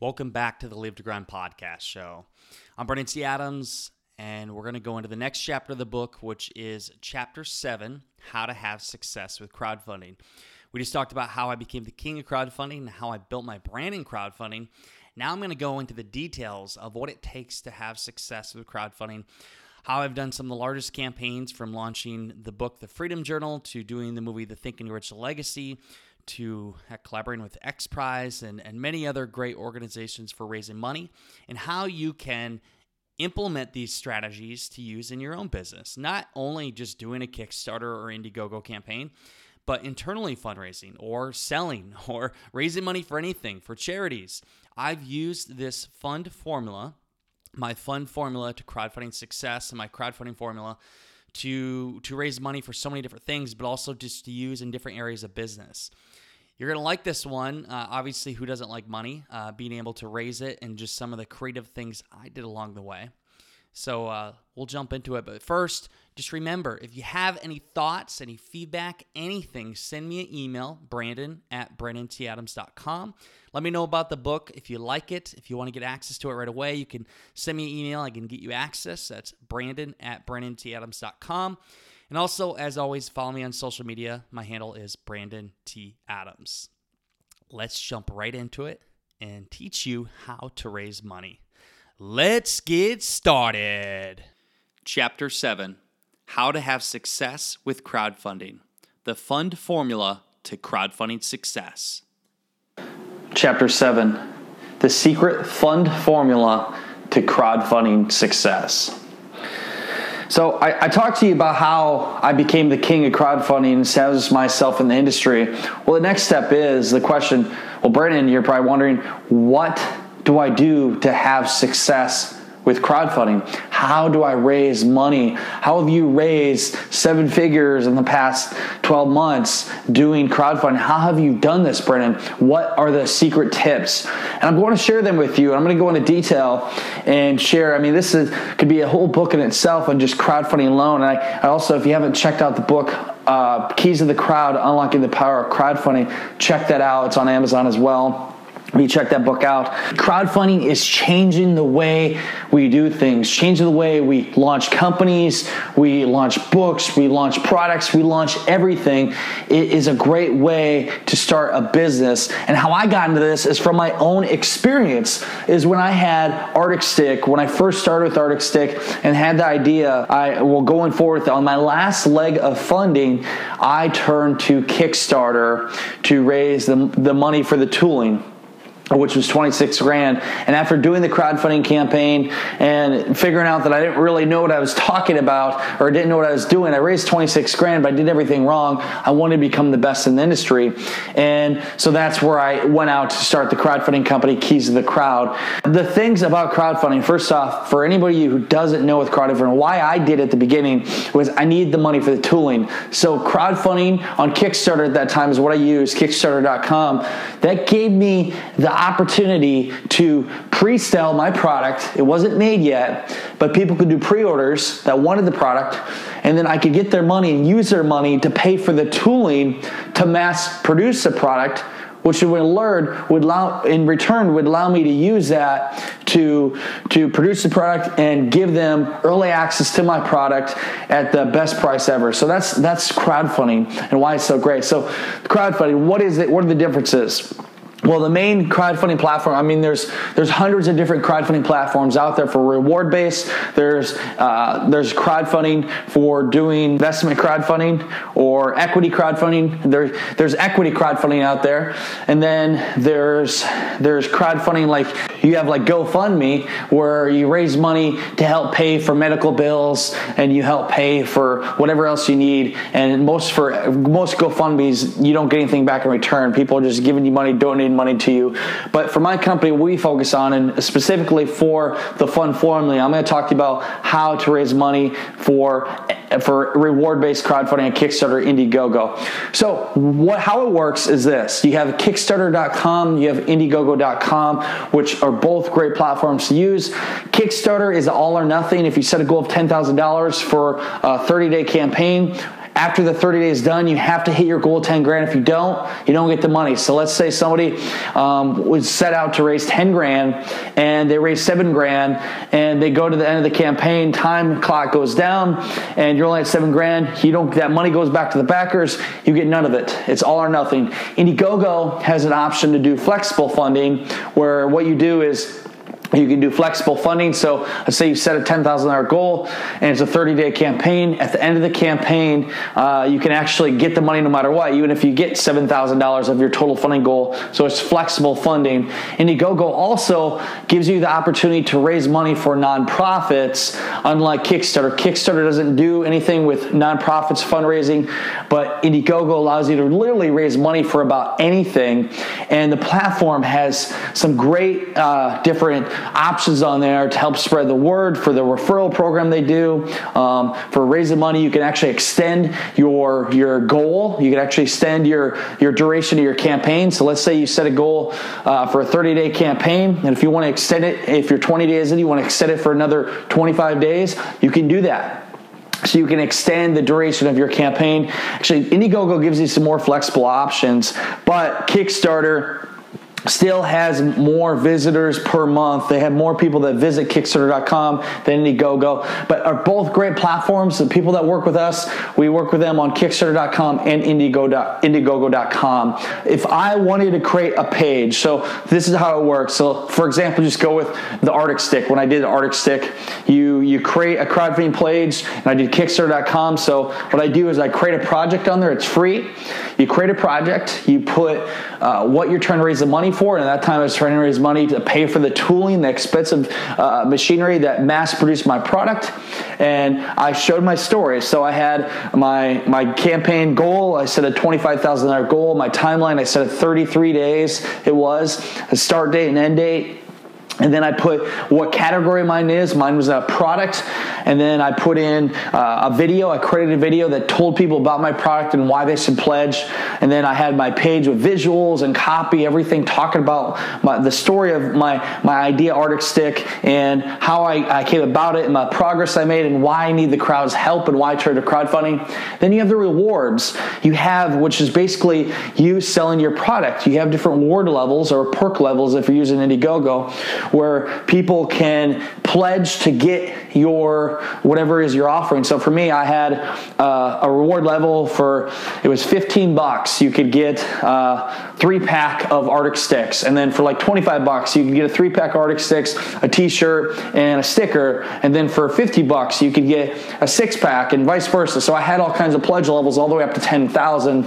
Welcome back to the Live to Grind podcast show. I'm Brandon T. Adams, and we're going to go into the next chapter of the book, which is chapter seven How to Have Success with Crowdfunding. We just talked about how I became the king of crowdfunding and how I built my brand in crowdfunding. Now I'm going to go into the details of what it takes to have success with crowdfunding how I've done some of the largest campaigns from launching the book, The Freedom Journal, to doing the movie, The Think and Rich Legacy, to uh, collaborating with X Prize and, and many other great organizations for raising money, and how you can implement these strategies to use in your own business. Not only just doing a Kickstarter or Indiegogo campaign, but internally fundraising or selling or raising money for anything, for charities. I've used this fund formula, my fund formula to crowdfunding success and my crowdfunding formula to to raise money for so many different things, but also just to use in different areas of business. You're going to like this one. Uh, obviously, who doesn't like money? Uh, being able to raise it and just some of the creative things I did along the way. So uh, we'll jump into it. But first, just remember if you have any thoughts, any feedback, anything, send me an email, brandon at brandonTadams.com. Let me know about the book. If you like it, if you want to get access to it right away, you can send me an email. I can get you access. That's brandon at brandonTadams.com. And also, as always, follow me on social media. My handle is Brandon T. Adams. Let's jump right into it and teach you how to raise money. Let's get started. Chapter 7 How to Have Success with Crowdfunding The Fund Formula to Crowdfunding Success. Chapter 7 The Secret Fund Formula to Crowdfunding Success. So I, I, talked to you about how I became the king of crowdfunding and established myself in the industry. Well, the next step is the question. Well, Brandon, you're probably wondering, what do I do to have success with crowdfunding? How do I raise money? How have you raised seven figures in the past 12 months doing crowdfunding? How have you done this, Brandon? What are the secret tips? And I'm going to share them with you. I'm going to go into detail and share. I mean, this is, could be a whole book in itself on just crowdfunding alone. And I, I also, if you haven't checked out the book, uh, Keys of the Crowd Unlocking the Power of Crowdfunding, check that out. It's on Amazon as well you check that book out. Crowdfunding is changing the way we do things, changing the way we launch companies, we launch books, we launch products, we launch everything. It is a great way to start a business. And how I got into this is from my own experience. Is when I had Arctic Stick, when I first started with Arctic Stick and had the idea, I well going forward on my last leg of funding, I turned to Kickstarter to raise the, the money for the tooling which was 26 grand. And after doing the crowdfunding campaign and figuring out that I didn't really know what I was talking about or didn't know what I was doing, I raised 26 grand, but I did everything wrong. I wanted to become the best in the industry. And so that's where I went out to start the crowdfunding company, Keys of the Crowd. The things about crowdfunding, first off, for anybody who doesn't know with crowdfunding, why I did at the beginning was I need the money for the tooling. So crowdfunding on Kickstarter at that time is what I used, kickstarter.com. That gave me the opportunity to pre-sell my product. It wasn't made yet, but people could do pre-orders that wanted the product, and then I could get their money and use their money to pay for the tooling to mass produce the product which would would allow in return would allow me to use that to to produce the product and give them early access to my product at the best price ever. So that's that's crowdfunding and why it's so great. So crowdfunding, what is it? What are the differences? Well, the main crowdfunding platform, I mean, there's there's hundreds of different crowdfunding platforms out there for reward based. There's uh, there's crowdfunding for doing investment crowdfunding or equity crowdfunding. There, there's equity crowdfunding out there, and then there's there's crowdfunding like you have like GoFundMe where you raise money to help pay for medical bills and you help pay for whatever else you need. And most for most GoFundMe's, you don't get anything back in return. People are just giving you money, donating donating money to you. But for my company, we focus on, and specifically for the fund formula, I'm going to talk to you about how to raise money for for reward-based crowdfunding on Kickstarter, Indiegogo. So, what how it works is this: you have Kickstarter.com, you have Indiegogo.com, which are both great platforms to use. Kickstarter is all or nothing. If you set a goal of ten thousand dollars for a 30-day campaign, after the 30 days done, you have to hit your goal 10 grand. If you don't, you don't get the money. So let's say somebody um, was set out to raise 10 grand and they raise seven grand and they go to the end of the campaign, time clock goes down and you're only at seven grand. You don't, that money goes back to the backers. You get none of it. It's all or nothing. Indiegogo has an option to do flexible funding where what you do is you can do flexible funding. So let's say you set a $10,000 goal and it's a 30 day campaign. At the end of the campaign, uh, you can actually get the money no matter what, even if you get $7,000 of your total funding goal. So it's flexible funding. Indiegogo also gives you the opportunity to raise money for nonprofits, unlike Kickstarter. Kickstarter doesn't do anything with nonprofits fundraising, but Indiegogo allows you to literally raise money for about anything. And the platform has some great uh, different options on there to help spread the word for the referral program they do. Um, for raising money, you can actually extend your your goal. You can actually extend your your duration of your campaign. So let's say you set a goal uh, for a 30 day campaign, and if you want to extend it, if you're 20 days in, you want to extend it for another 25 days, you can do that so you can extend the duration of your campaign. Actually, Indiegogo gives you some more flexible options, but Kickstarter still has more visitors per month. They have more people that visit Kickstarter.com than Indiegogo, but are both great platforms. The people that work with us, we work with them on Kickstarter.com and Indiegogo.com. If I wanted to create a page, so this is how it works. So, for example, just go with the Arctic Stick. When I did the Arctic Stick, you you create a crowdfunding page, and I did Kickstarter.com. So, what I do is I create a project on there. It's free. You create a project. You put uh, what you're trying to raise the money for. And at that time, I was trying to raise money to pay for the tooling, the expensive uh, machinery that mass produced my product. And I showed my story. So I had my my campaign goal. I set a twenty-five thousand dollar goal. My timeline. I set a thirty-three days. It was a start date and end date and then I put what category mine is. Mine was a product. And then I put in uh, a video. I created a video that told people about my product and why they should pledge. And then I had my page with visuals and copy, everything talking about my, the story of my, my idea Arctic Stick and how I, I came about it and my progress I made and why I need the crowd's help and why I turned to crowdfunding. Then you have the rewards. You have, which is basically you selling your product. You have different reward levels or perk levels if you're using Indiegogo where people can pledge to get your whatever is your offering. So for me, I had uh, a reward level for it was 15 bucks. You could get uh, three pack of Arctic sticks, and then for like 25 bucks, you could get a three pack Arctic sticks, a T-shirt, and a sticker. And then for 50 bucks, you could get a six pack, and vice versa. So I had all kinds of pledge levels all the way up to 10,000,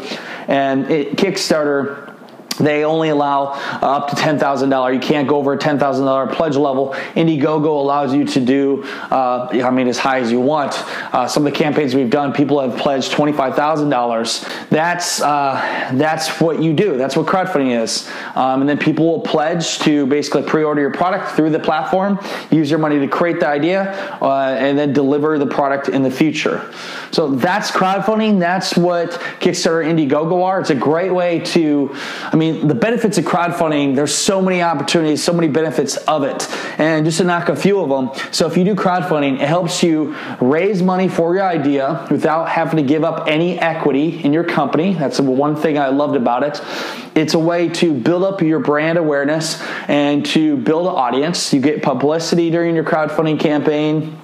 and it, Kickstarter they only allow up to $10,000. You can't go over a $10,000 pledge level. Indiegogo allows you to do, uh, I mean, as high as you want. Uh, some of the campaigns we've done, people have pledged $25,000. That's, uh, that's what you do. That's what crowdfunding is. Um, and then people will pledge to basically pre order your product through the platform, use your money to create the idea, uh, and then deliver the product in the future. So that's crowdfunding. That's what Kickstarter Indiegogo are. It's a great way to, I mean, the benefits of crowdfunding, there's so many opportunities, so many benefits of it. And just to knock a few of them. So if you do crowdfunding, it helps you raise money for your idea without having to give up any equity in your company. That's the one thing I loved about it. It's a way to build up your brand awareness and to build an audience. You get publicity during your crowdfunding campaign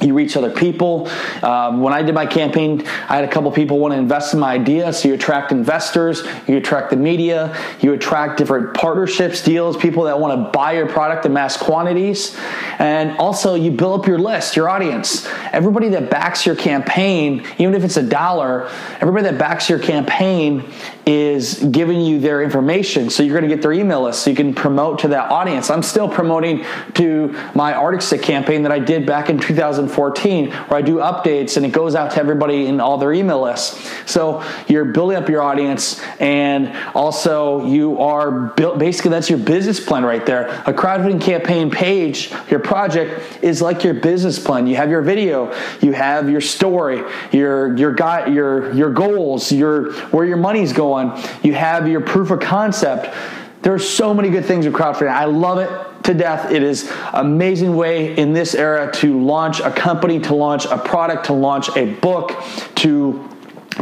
you reach other people. Um, when I did my campaign, I had a couple people want to invest in my idea. So you attract investors, you attract the media, you attract different partnerships, deals, people that want to buy your product in mass quantities. And also, you build up your list, your audience. Everybody that backs your campaign, even if it's a dollar, everybody that backs your campaign is giving you their information. So you're going to get their email list so you can promote to that audience. I'm still promoting to my Arctic campaign that I did back in 2014, where I do updates and it goes out to everybody in all their email lists. So you're building up your audience, and also you are built. Basically, that's your business plan right there. A crowdfunding campaign page, your project is like your business plan. You have your video, you have your story, your your got your your goals, your where your money's going. You have your proof of concept. There are so many good things with crowdfunding. I love it to death. It is amazing way in this era to launch a company, to launch a product, to launch a book, to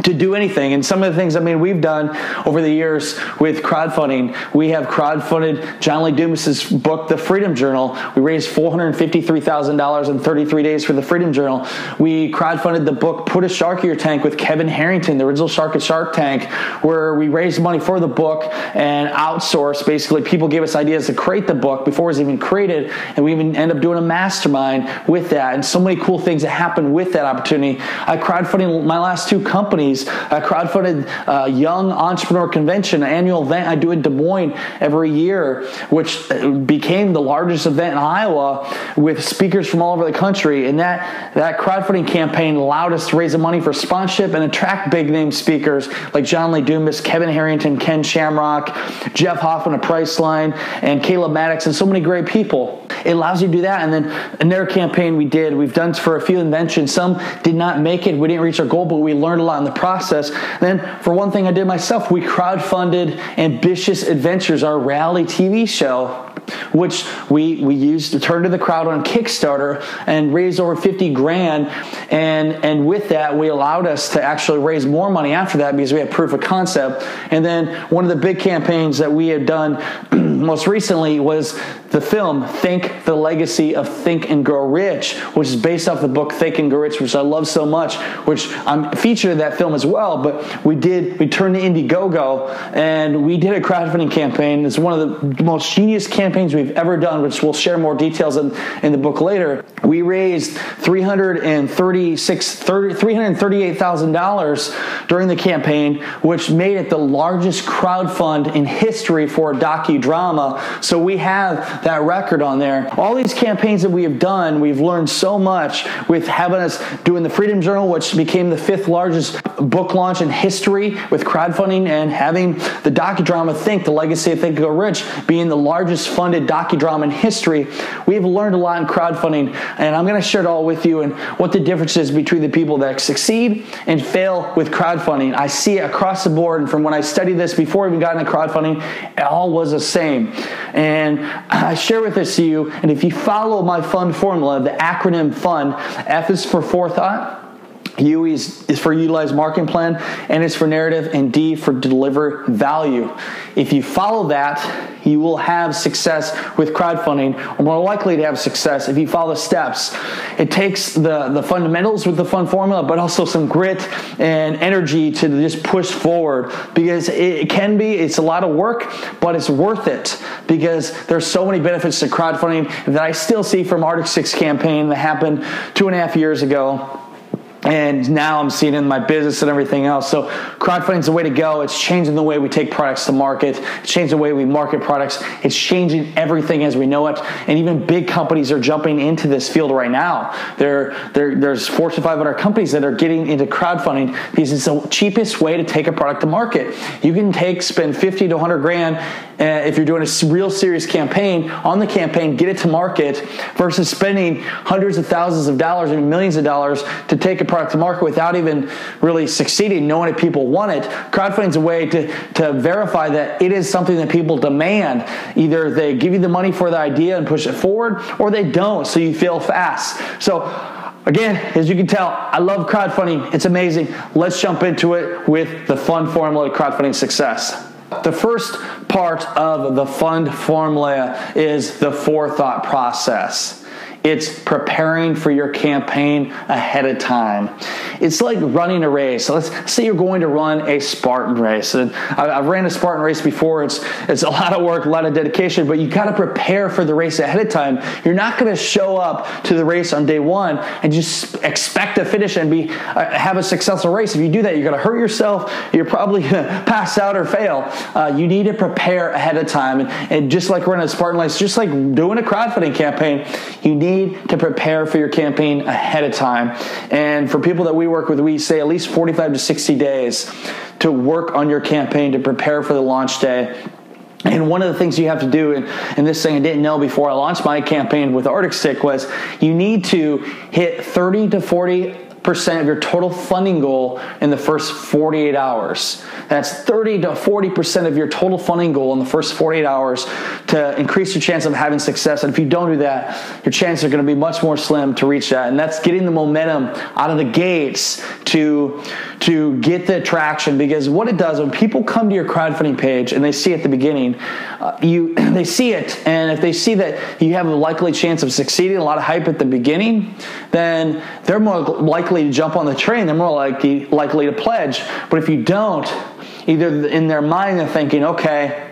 to do anything. And some of the things, I mean, we've done over the years with crowdfunding, we have crowdfunded John Lee Dumas's book, The Freedom Journal. We raised $453,000 in 33 days for The Freedom Journal. We crowdfunded the book, Put a Shark in Your Tank with Kevin Harrington, the original Shark at Shark Tank, where we raised money for the book and outsourced. Basically, people gave us ideas to create the book before it was even created. And we even end up doing a mastermind with that. And so many cool things that happened with that opportunity. I crowdfunded my last two companies companies. I crowdfunded uh, Young Entrepreneur Convention, an annual event I do in Des Moines every year, which uh, became the largest event in Iowa with speakers from all over the country. And that, that crowdfunding campaign allowed us to raise the money for sponsorship and attract big name speakers like John Lee Dumas, Kevin Harrington, Ken Shamrock, Jeff Hoffman of Priceline, and Caleb Maddox, and so many great people. It allows you to do that. And then another campaign we did, we've done for a few inventions. Some did not make it. We didn't reach our goal, but we learned a lot in the process. Then, for one thing I did myself, we crowdfunded Ambitious Adventures, our rally TV show which we we used to turn to the crowd on Kickstarter and raised over 50 grand and and with that we allowed us to actually raise more money after that because we had proof of concept and then one of the big campaigns that we had done most recently was the film Think the Legacy of Think and Grow Rich, which is based off the book Think and Grow Rich, which I love so much, which I'm featured in that film as well. But we did, we turned to Indiegogo and we did a crowdfunding campaign. It's one of the most genius campaigns we've ever done, which we'll share more details in, in the book later. We raised $338,000 during the campaign, which made it the largest crowdfund in history for a docudrama. So we have that record on there. All these campaigns that we have done, we've learned so much with having us doing the Freedom Journal, which became the fifth largest book launch in history with crowdfunding, and having the docudrama Think, The Legacy of Think Go Rich, being the largest funded docudrama in history. We've learned a lot in crowdfunding, and I'm going to share it all with you and what the difference is between the people that succeed and fail with crowdfunding. I see it across the board, and from when I studied this before I even got into crowdfunding, it all was the same. And I share with this to you, and if you follow my fund formula, the acronym FUND, F is for forethought, U is, is for utilize marketing plan, N is for narrative, and D for deliver value. If you follow that, you will have success with crowdfunding, or more likely to have success if you follow the steps. It takes the, the fundamentals with the fund formula, but also some grit and energy to just push forward because it can be, it's a lot of work, but it's worth it because there's so many benefits to crowdfunding that I still see from Arctic Stick's campaign that happened two and a half years ago and now I'm seeing it in my business and everything else. So crowdfunding is the way to go. It's changing the way we take products to market. It's changing the way we market products. It's changing everything as we know it. And even big companies are jumping into this field right now. There, there, there's Fortune 500 companies that are getting into crowdfunding because it's the cheapest way to take a product to market. You can take spend 50 to 100 grand uh, if you're doing a real serious campaign on the campaign, get it to market versus spending hundreds of thousands of dollars and millions of dollars to take a product to market without even really succeeding, knowing if people want it. Crowdfunding is a way to, to verify that it is something that people demand. Either they give you the money for the idea and push it forward, or they don't, so you fail fast. So Again, as you can tell, I love crowdfunding. It's amazing. Let's jump into it with the fund formula to crowdfunding success. The first part of the fund formula is the forethought process. It's preparing for your campaign ahead of time. It's like running a race. Let's say you're going to run a Spartan race. And I've ran a Spartan race before. It's it's a lot of work, a lot of dedication, but you got to prepare for the race ahead of time. You're not going to show up to the race on day one and just expect to finish and be uh, have a successful race. If you do that, you're going to hurt yourself. You're probably going to pass out or fail. Uh, you need to prepare ahead of time, and, and just like running a Spartan race, just like doing a crowdfunding campaign, you need need to prepare for your campaign ahead of time. And for people that we work with, we say at least 45 to 60 days to work on your campaign to prepare for the launch day. And one of the things you have to do, and, and, this thing I didn't know before I launched my campaign with Arctic Stick, was you need to hit 30 to 40 percent of your total funding goal in the first 48 hours. That's 30 to 40% of your total funding goal in the first 48 hours to increase your chance of having success. And if you don't do that, your chances are going to be much more slim to reach that. And that's getting the momentum out of the gates to, to get the traction because what it does when people come to your crowdfunding page and they see at the beginning, uh, you they see it and if they see that you have a likely chance of succeeding, a lot of hype at the beginning, then they're more likely to jump on the train. They're more likely likely to pledge. But if you don't, either in their mind they're thinking, okay,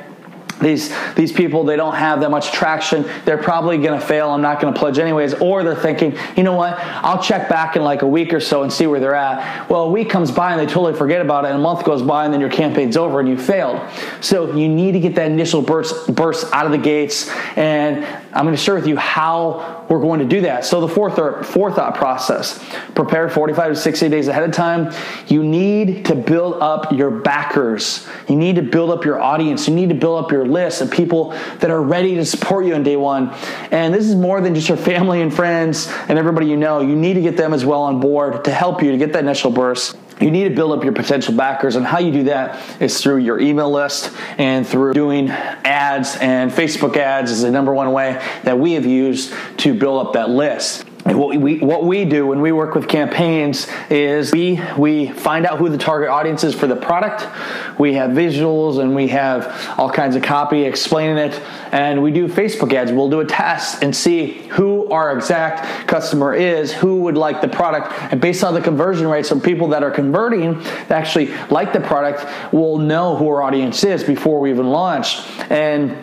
these these people they don't have that much traction they're probably going to fail i'm not going to pledge anyways or they're thinking you know what i'll check back in like a week or so and see where they're at well a week comes by and they totally forget about it and a month goes by and then your campaign's over and you failed so you need to get that initial burst burst out of the gates and i'm going to share with you how we're going to do that so the fourth or fourth thought process prepare 45 to 60 days ahead of time you need to build up your backers you need to build up your audience you need to build up your list of people that are ready to support you on day one. And this is more than just your family and friends and everybody you know. You need to get them as well on board to help you to get that initial burst. You need to build up your potential backers, and how you do that is through your email list and through doing ads. And Facebook ads is the number one way that we have used to build up that list. What we what we do when we work with campaigns is we we find out who the target audience is for the product. We have visuals and we have all kinds of copy explaining it, and we do Facebook ads. We'll do a test and see who our exact customer is, who would like the product, and based on the conversion rates of people that are converting that actually like the product, we'll know who our audience is before we even launch. And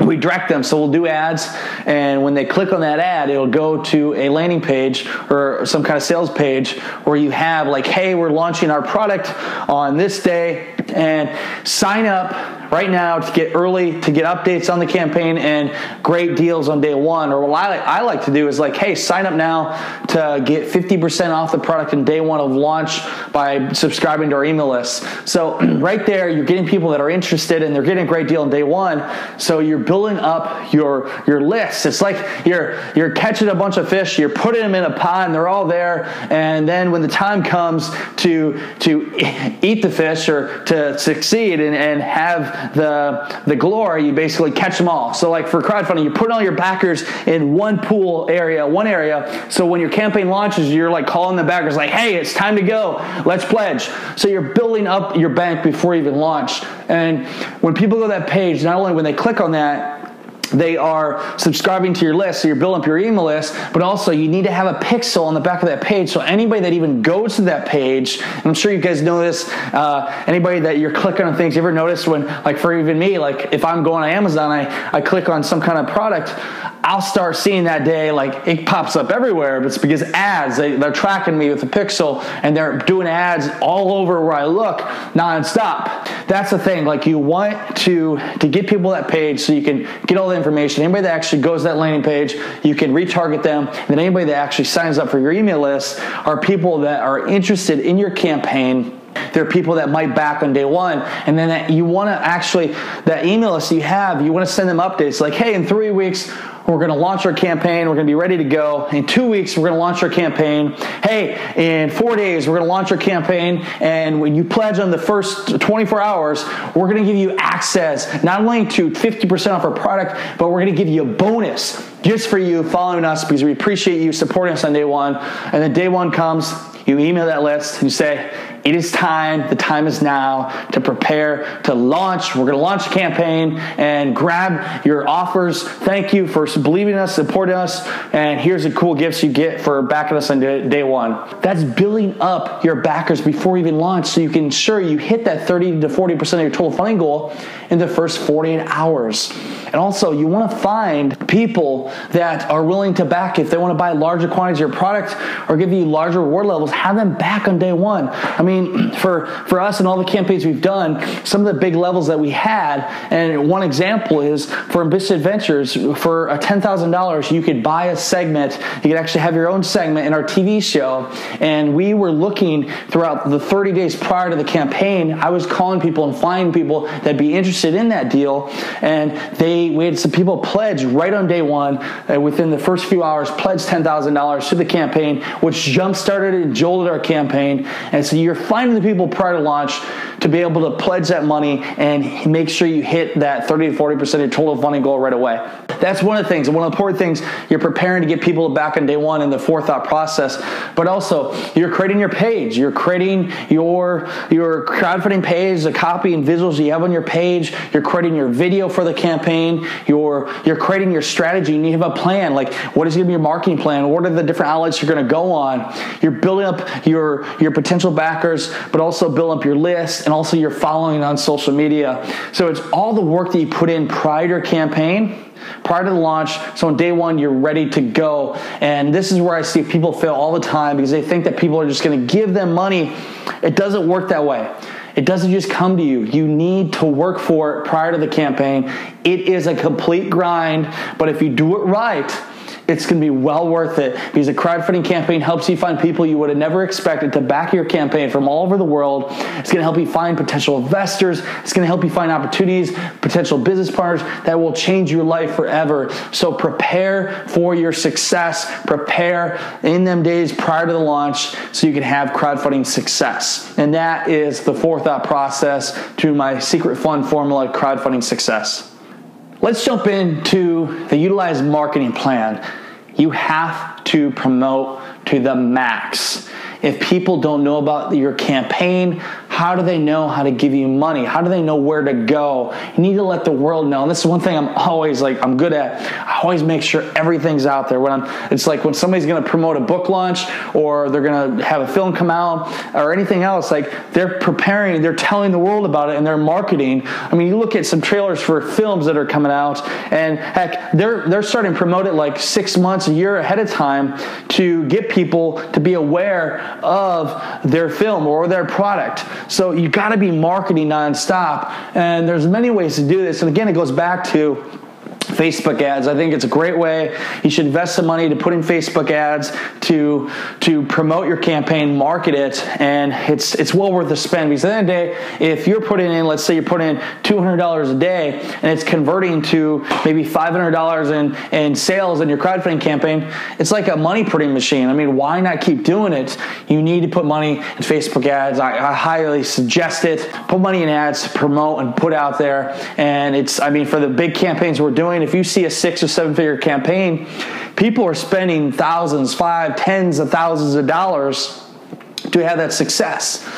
we direct them. So we'll do ads, and when they click on that ad, it'll go to a landing page or some kind of sales page where you have like, hey, we're launching our product on this day, and sign up right now to get early, to get updates on the campaign and great deals on day one. Or what I, I like to do is like, hey, sign up now to get 50% off the product in day one of launch by subscribing to our email list. So right there, you're getting people that are interested and they're getting a great deal in day one. So you're building up your your list. It's like you're you're catching a bunch of fish, you're putting them in a pot, and they're all there. And then when the time comes to to eat the fish or to succeed and, and have the the glory, you basically catch them all. So like for crowdfunding, you put all your backers in one pool area, one area. So when your campaign launches, you're like calling the backers like, "Hey, it's time to go. Let's pledge." So you're building up your bank before you even launch. And when people go to that page, not only when they click on that, they are subscribing to your list, so you're building up your email list, but also you need to have a pixel on the back of that page. So anybody that even goes to that page, I'm sure you guys know this, uh, anybody that you're clicking on things, you ever noticed when, like for even me, like if I'm going to Amazon, I, I click on some kind of product, I'll start seeing that day, like it pops up everywhere, but it's because ads, they, they're tracking me with a pixel and they're doing ads all over where I look nonstop. That's the thing, like you want to, to get people that page so you can get all the information. Anybody that actually goes that landing page, you can retarget them. And then anybody that actually signs up for your email list are people that are interested in your campaign there are people that might back on day one, and then you want to actually that email list you have, you want to send them updates like, hey, in three weeks we're going to launch our campaign. We're going to be ready to go. In two weeks, we're going to launch our campaign. Hey, in four days, we're going to launch our campaign. And when you pledge on the first 24 hours, we're going to give you access not only to 50% off our product, but we're going to give you a bonus just for you following us because we appreciate you supporting us on day one. And then day one comes, you email that list and you say, it is time, the time is now to prepare to launch. We're going to launch a campaign and grab your offers. Thank you for believing us, supporting us, and here's the cool gifts you get for backing us on day one. That's building up your backers before you even launch so you can ensure you hit that 30 to 40% of your total funding goal in the first 48 hours. And also, you want to find people that are willing to back if they want to buy larger quantities of your product or give you larger reward levels, have them back on day one. I mean, mean, for, for us and all the campaigns we've done, some of the big levels that we had, and one example is for Ambitious Adventures, for a $10,000, you could buy a segment. You could actually have your own segment in our TV show. And we were looking throughout the 30 days prior to the campaign, I was calling people and finding people that'd be interested in that deal. And they, we had some people pledge right on day one, uh, within the first few hours, pledge $10,000 to the campaign, which jump started and jolted our campaign. And so you're finding the people prior to launch to be able to pledge that money and make sure you hit that 30 to 40% of your total funding goal right away. That's one of the things. One of the important things, you're preparing to get people back on day one in the forethought process, but also you're creating your page. You're creating your, your crowdfunding page, the copy and visuals you have on your page. You're creating your video for the campaign. You're, you're creating your strategy and you have a plan. Like what is going to be your marketing plan? What are the different outlets you're going to go on? You're building up your, your potential backers, but also build up your list and also your following on social media. So it's all the work that you put in prior to your campaign prior to the launch. So on day one, you're ready to go. And this is where I see people fail all the time because they think that people are just going to give them money. It doesn't work that way. It doesn't just come to you. You need to work for it prior to the campaign. It is a complete grind, but if you do it right, it's going to be well worth it because a crowdfunding campaign helps you find people you would have never expected to back your campaign from all over the world. It's going to help you find potential investors. It's going to help you find opportunities, potential business partners that will change your life forever. So prepare for your success. Prepare in them days prior to the launch so you can have crowdfunding success. And that is the forethought process to my secret fund formula crowdfunding success. Let's jump into the utilized marketing plan. You have to promote to the max. If people don't know about your campaign, how do they know how to give you money? How do they know where to go? You need to let the world know. And this is one thing I'm always like, I'm good at. I always make sure everything's out there. When I'm, it's like when somebody's going to promote a book launch or they're going to have a film come out or anything else, like they're preparing, they're telling the world about it and they're marketing. I mean, you look at some trailers for films that are coming out and heck, they're, they're starting to promote it like six months, a year ahead of time to get people to be aware of their film or their product. So you got to be marketing nonstop. And there's many ways to do this. And again, it goes back to Facebook ads. I think it's a great way. You should invest some money to put in Facebook ads to to promote your campaign, market it, and it's it's well worth the spend. Because at the end of the day, if you're putting in, let's say you're putting in two hundred dollars a day, and it's converting to maybe five hundred dollars in in sales in your crowdfunding campaign, it's like a money printing machine. I mean, why not keep doing it? You need to put money in Facebook ads. I, I highly suggest it. Put money in ads to promote and put out there. And it's I mean, for the big campaigns we're doing if you see a six or seven figure campaign, people are spending thousands, five, tens of thousands of dollars to have that success.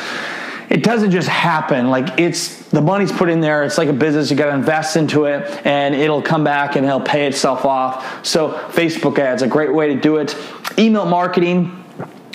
It doesn't just happen. Like it's the money's put in there. It's like a business. You got to invest into it, and it'll come back and it'll pay itself off. So Facebook ads a great way to do it. Email marketing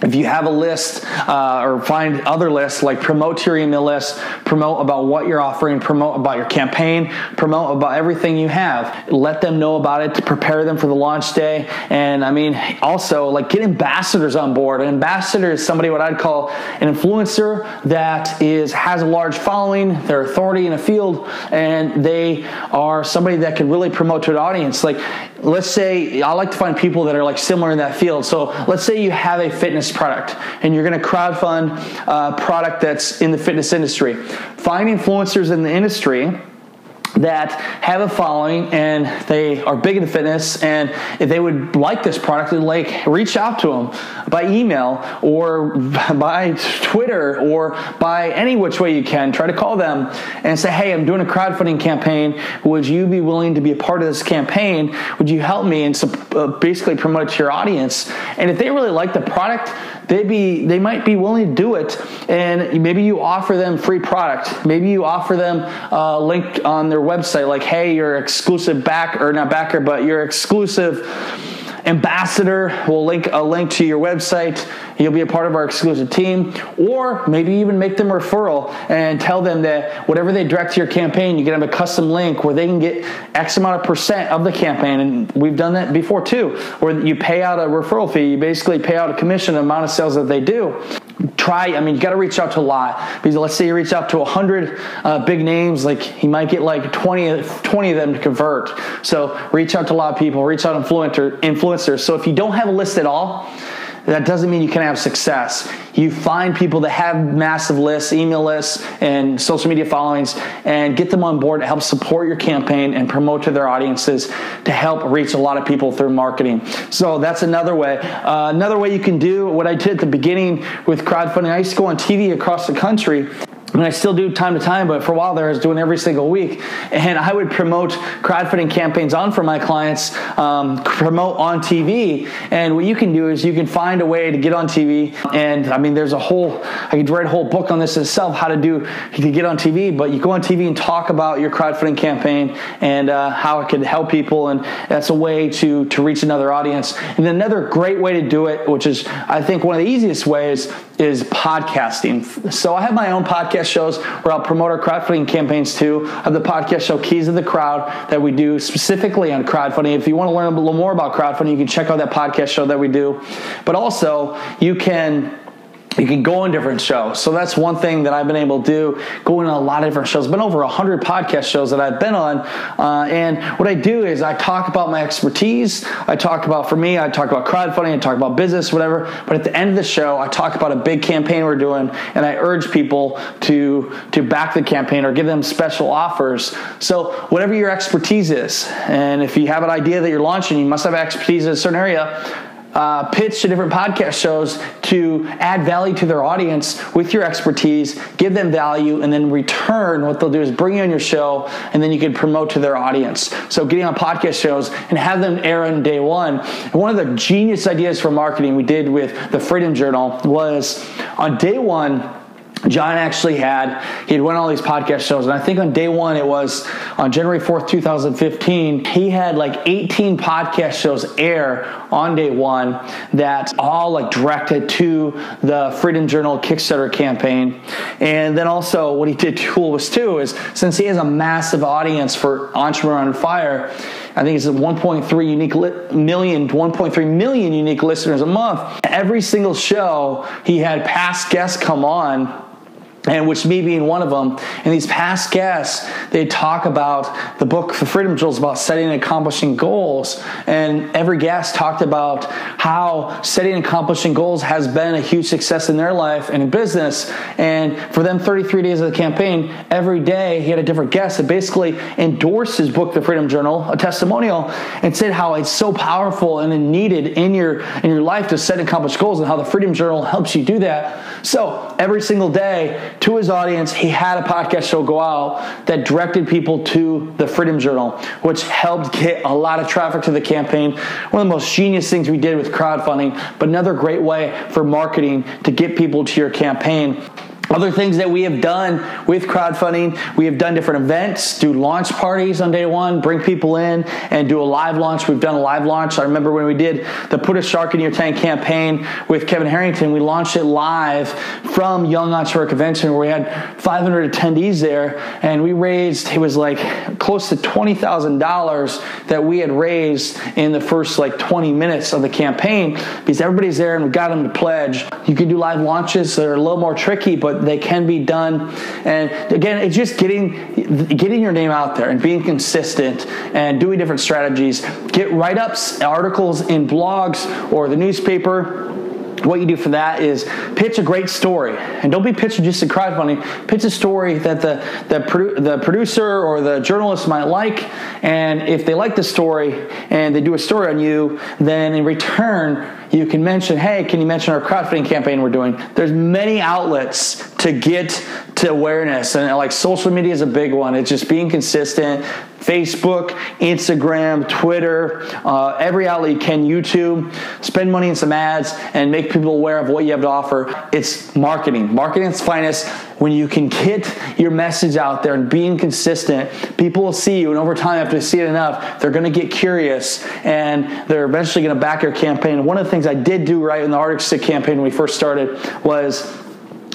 if you have a list uh, or find other lists like promote your email list promote about what you're offering promote about your campaign promote about everything you have. Let them know about it to prepare them for the launch day. And i mean also like get ambassadors on board. An ambassador is somebody what i'd call an influencer that is has a large following their authority in a field and they are somebody that can really promote to an audience. Like let's say I like to find people that are like similar in that field. So let's say you have a fitness product and you're going to crowdfund a product that's in the fitness industry. Find influencers in the industry that have a following and they are big into fitness and if they would like this product like reach out to them by email or by twitter or by any which way you can. Try to call them and say hey i'm doing a crowdfunding campaign. Would you be willing to be a part of this campaign? Would you help me and uh, basically promote to your audience? And if they really like the product they be they might be willing to do it and maybe you offer them free product. Maybe you offer them a link on their website like hey you're exclusive back or not backer but you're exclusive ambassador. Will link a link to your website. You'll be a part of our exclusive team. Or maybe even make them a referral and tell them that whatever they direct to your campaign you can have a custom link where they can get x amount of percent of the campaign. And we've done that before too where you pay out a referral fee. You basically pay out a commission amount of sales that they do. Try i mean you got to reach out to a lot. Because let's say you reach out to 100 uh, big names like you might get like 20, 20 of them to convert. So reach out to a lot of people. Reach out influencer, influencers so if you don't have a list at all that doesn't mean you can have success. You find people that have massive lists, email lists, and social media followings, and get them on board to help support your campaign and promote to their audiences to help reach a lot of people through marketing. So that's another way. Uh, another way you can do what I did at the beginning with crowdfunding. I used to go on TV across the country and I still do time to time, but for a while there, I was doing every single week. And I would promote crowdfunding campaigns on for my clients, um, promote on TV. And what you can do is you can find a way to get on TV. And I mean, there's a whole, I could write a whole book on this itself, how to do, to get on TV, but you go on TV and talk about your crowdfunding campaign and uh, how it could help people. And that's a way to, to reach another audience. And another great way to do it, which is, I think, one of the easiest ways, is podcasting. So I have my own podcast shows where I'll promote our crowdfunding campaigns too. I have the podcast show Keys of the Crowd that we do specifically on crowdfunding. If you want to learn a little more about crowdfunding, you can check out that podcast show that we do. But also, you can you can go on different shows. So that's one thing that I've been able to do, going on a lot of different shows. Been over 100 podcast shows that I've been on. Uh, and what I do is I talk about my expertise. I talk about, for me, I talk about crowdfunding, I talk about business, whatever. But at the end of the show, I talk about a big campaign we're doing, and I urge people to, to back the campaign or give them special offers. So whatever your expertise is, and if you have an idea that you're launching, you must have expertise in a certain area uh, pitch to different podcast shows to add value to their audience with your expertise, give them value, and then return what they'll do is bring you on your show, and then you can promote to their audience. So getting on podcast shows and have them air on day one. One of the genius ideas for marketing we did with the Freedom Journal was on day one John actually had, he had went all these podcast shows, and I think on day one, it was on January 4th, 2015, he had like 18 podcast shows air on day one that all like directed to the Freedom Journal Kickstarter campaign. And then also, what he did cool was too, is since he has a massive audience for Entrepreneur on Fire, I think it's 1.3 unique li- million, 1.3 million unique listeners a month. Every single show, he had past guests come on and which me being one of them. And these past guests, they talk about the book, The Freedom Journal, about setting and accomplishing goals. And every guest talked about how setting and accomplishing goals has been a huge success in their life and in business. And for them, 33 days of the campaign, every day he had a different guest that basically endorsed his book, The Freedom Journal, a testimonial, and said how it's so powerful and needed in your in your life to set and accomplish goals, and how the Freedom Journal helps you do that. So every single day to his audience, he had a podcast show go out that directed people to the Freedom Journal, which helped get a lot of traffic to the campaign. One of the most genius things we did with crowdfunding, but another great way for marketing to get people to your campaign. Other things that we have done with crowdfunding, we have done different events, do launch parties on day one, bring people in and do a live launch. We've done a live launch. I remember when we did the Put a Shark in Your Tank campaign with Kevin Harrington, we launched it live from Young Entrepreneur Convention where we had 500 attendees there and we raised, it was like close to $20,000 that we had raised in the first like 20 minutes of the campaign because everybody's there and we got them to pledge. You can do live launches that are a little more tricky, but they can be done. And again, it's just getting getting your name out there and being consistent and doing different strategies. Get write ups, articles in blogs or the newspaper what you do for that is pitch a great story and don't be pitching just a crowdfunding pitch a story that the, the, produ- the producer or the journalist might like and if they like the story and they do a story on you then in return you can mention hey can you mention our crowdfunding campaign we're doing? There's many outlets to get to awareness and like social media is a big one. It's just being consistent Facebook, Instagram, Twitter, uh, every outlet you can, YouTube. Spend money in some ads and make people aware of what you have to offer. It's marketing. Marketing its finest. When you can get your message out there and being consistent, people will see you, and over time, after they see it enough, they're going to get curious and they're eventually going to back your campaign. One of the things I did do right in the Arctic Stick campaign when we first started was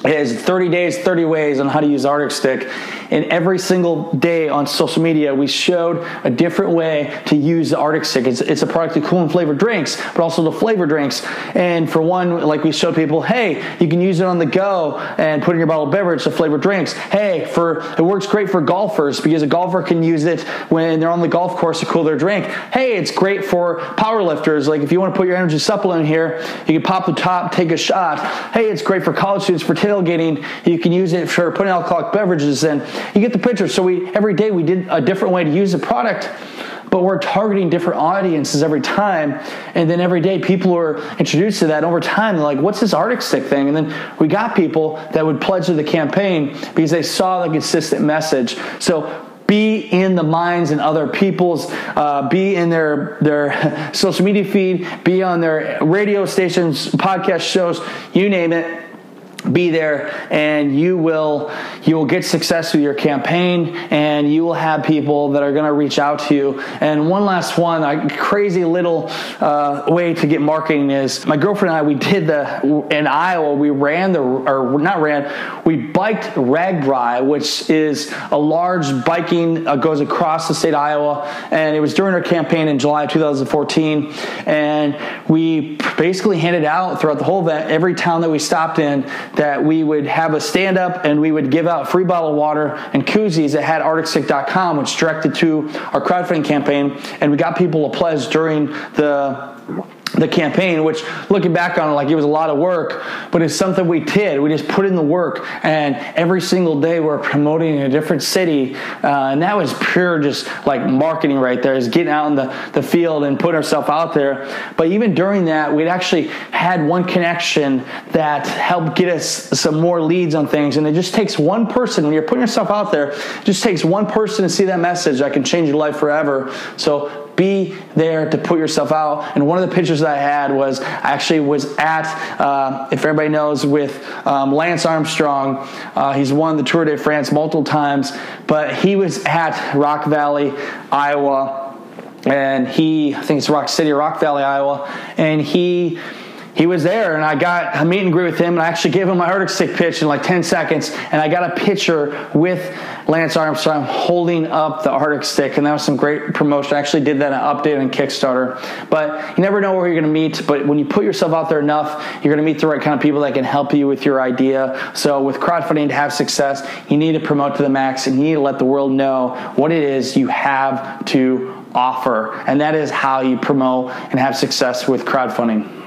is 30 days, 30 ways on how to use Arctic Stick. and every single day on social media, we showed a different way to use the Arctic Stick. It's, it's a product of cool and flavored drinks, but also the flavor drinks. And for one, like we showed people, hey, you can use it on the go and put in your bottled beverage to flavor drinks. Hey, for it works great for golfers because a golfer can use it when they're on the golf course to cool their drink. Hey, it's great for power lifters. Like if you want to put your energy supplement here, you can pop the top, take a shot. Hey, it's great for college students for tailgating. You can use it for putting alcoholic beverages in. You get the picture. So we every day we did a different way to use the product but we're targeting different audiences every time. And then every day people are introduced to that. And over time, they're like, what's this Arctic Stick thing? And then we got people that would pledge to the campaign because they saw the consistent message. So be in the minds and other people's, uh, be in their their social media feed, be on their radio stations, podcast shows, you name it be there and you will you will get success with your campaign and you will have people that are going to reach out to you. And one last one a crazy little uh, way to get marketing is my girlfriend and i we did the in iowa we ran the or not ran we biked RAGBRAI which is a large biking uh, goes across the state of iowa. And it was during our campaign in july of 2014 and we basically handed out throughout the whole event every town that we stopped in that we would have a stand up and we would give out free bottle of water and koozies that had arcticstick.com, which directed to our crowdfunding campaign. And we got people a pledge during the the campaign, which looking back on it, like it was a lot of work, but it's something we did. We just put in the work, and every single day we're promoting in a different city, uh, and that was pure just like marketing right there, is getting out in the, the field and putting ourselves out there. But even during that, we'd actually had one connection that helped get us some more leads on things, and it just takes one person when you're putting yourself out there. Just takes one person to see that message that can change your life forever. So be there to put yourself out. And one of the pictures that I had was I actually was at, uh, if everybody knows, with um, Lance Armstrong. Uh, he's won the Tour de France multiple times, but he was at Rock Valley, Iowa. And he, I think it's Rock City, Rock Valley, Iowa. And he, he was there and I got a meet and greet with him and I actually gave him my Arctic Stick pitch in like 10 seconds and I got a picture with Lance Armstrong holding up the Arctic Stick and that was some great promotion. I actually did that an update on Kickstarter. But you never know where you're going to meet, but when you put yourself out there enough, you're going to meet the right kind of people that can help you with your idea. So with crowdfunding to have success, you need to promote to the max and you need to let the world know what it is you have to offer. And that is how you promote and have success with crowdfunding.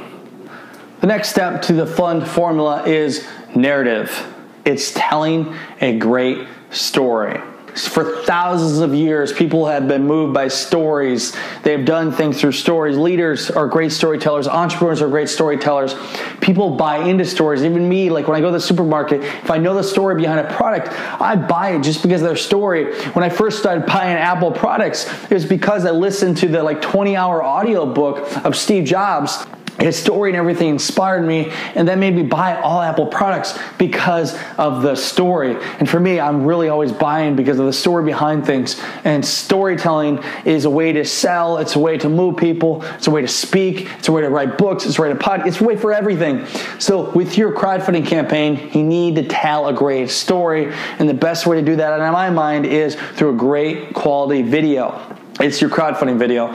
The next step to the fund formula is narrative. It's telling a great story. For thousands of years, people have been moved by stories. They've done things through stories. Leaders are great storytellers. Entrepreneurs are great storytellers. People buy into stories. Even me, like when I go to the supermarket, if I know the story behind a product, I buy it just because of their story. When I first started buying Apple products, it was because I listened to the like 20 hour audio book of Steve Jobs his story and everything inspired me and that made me buy all apple products because of the story. And for me i'm really always buying because of the story behind things. And storytelling is a way to sell it's a way to move people it's a way to speak it's a way to write books it's a way to pod it's a way for everything. So with your crowdfunding campaign you need to tell a great story and the best way to do that in my mind is through a great quality video it's your crowdfunding video.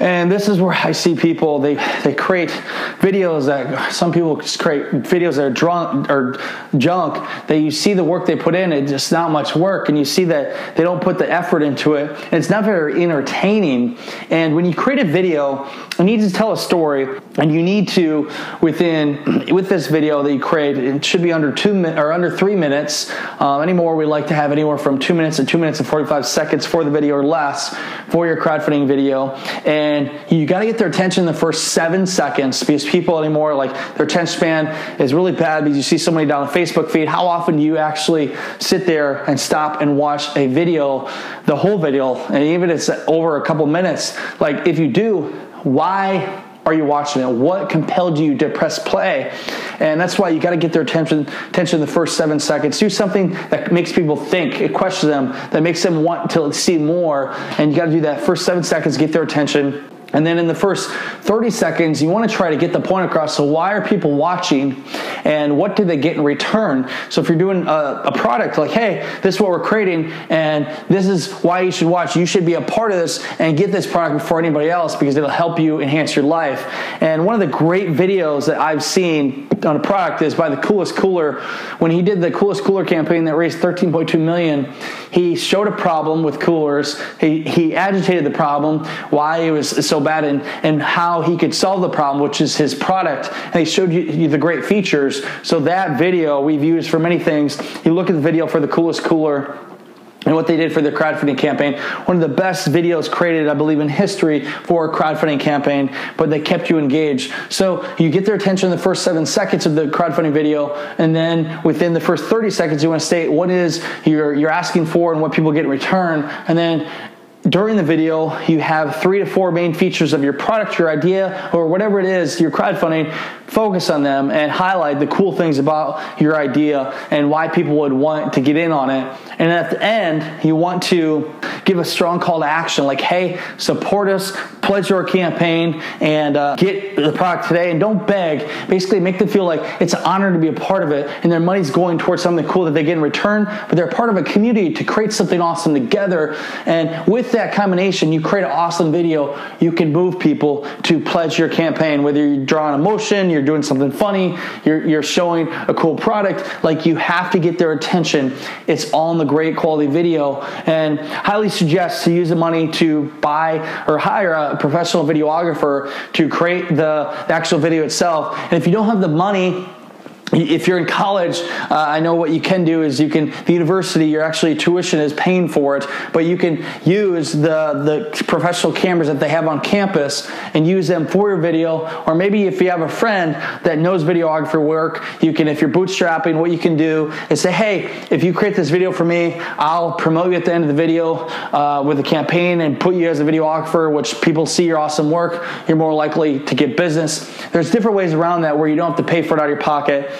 And this is where i see people they they create videos that some people just create videos that are drunk or junk. That you see the work they put in it's just not much work and you see that they don't put the effort into it. And it's not very entertaining. And when you create a video you need to tell a story and you need to within with this video that you create it should be under two minutes or under three minutes. Um, anymore we like to have anywhere from two minutes to two minutes and 45 seconds for the video or less for your crowdfunding video. And you got to get their attention in the first seven seconds because people anymore like their attention span is really bad because you see somebody down the facebook feed. How often do you actually sit there and stop and watch a video the whole video and even if it's over a couple minutes? Like if you do why are you watching it? What compelled you to press play? And that's why you got to get their attention attention in the first seven seconds. Do something that makes people think, it questions them, that makes them want to see more. And you got to do that first seven seconds, get their attention. And then in the first 30 seconds, you want to try to get the point across. So, why are people watching and what do they get in return? So, if you're doing a, a, product like, hey, this is what we're creating and this is why you should watch, you should be a part of this and get this product before anybody else because it'll help you enhance your life. And one of the great videos that I've seen on a product is by the Coolest Cooler. When he did the Coolest Cooler campaign that raised 13.2 million, he showed a problem with coolers. He, he agitated the problem, why it was so bad, and, and how he could solve the problem, which is his product. And he showed you, you the great features. So that video we've used for many things. You look at the video for the Coolest Cooler and what they did for their crowdfunding campaign. One of the best videos created, I believe, in history for a crowdfunding campaign, but they kept you engaged. So you get their attention in the first seven seconds of the crowdfunding video, and then within the first 30 seconds, you want to state what is you're, you're asking for and what people get in return. And then during the video, you have three to four main features of your product, your idea, or whatever it is, your crowdfunding. Focus on them and highlight the cool things about your idea and why people would want to get in on it. And at the end, you want to give a strong call to action like, hey, support us, pledge your campaign, and uh, get the product today. And don't beg. Basically, make them feel like it's an honor to be a part of it and their money's going towards something cool that they get in return, but they're part of a community to create something awesome together. And with that combination, you create an awesome video. You can move people to pledge your campaign, whether you're drawing emotion, you're doing something funny, you're, you're showing a cool product. Like you have to get their attention. It's all in the great quality video. And highly suggest to use the money to buy or hire a professional videographer to create the, the actual video itself. And if you don't have the money, if you're in college, uh, I know what you can do is you can, the university, your actually tuition is paying for it, but you can use the, the professional cameras that they have on campus and use them for your video. Or maybe if you have a friend that knows videographer work, you can, if you're bootstrapping, what you can do is say, hey, if you create this video for me, I'll promote you at the end of the video uh, with a campaign and put you as a videographer, which people see your awesome work, you're more likely to get business. There's different ways around that where you don't have to pay for it out of your pocket.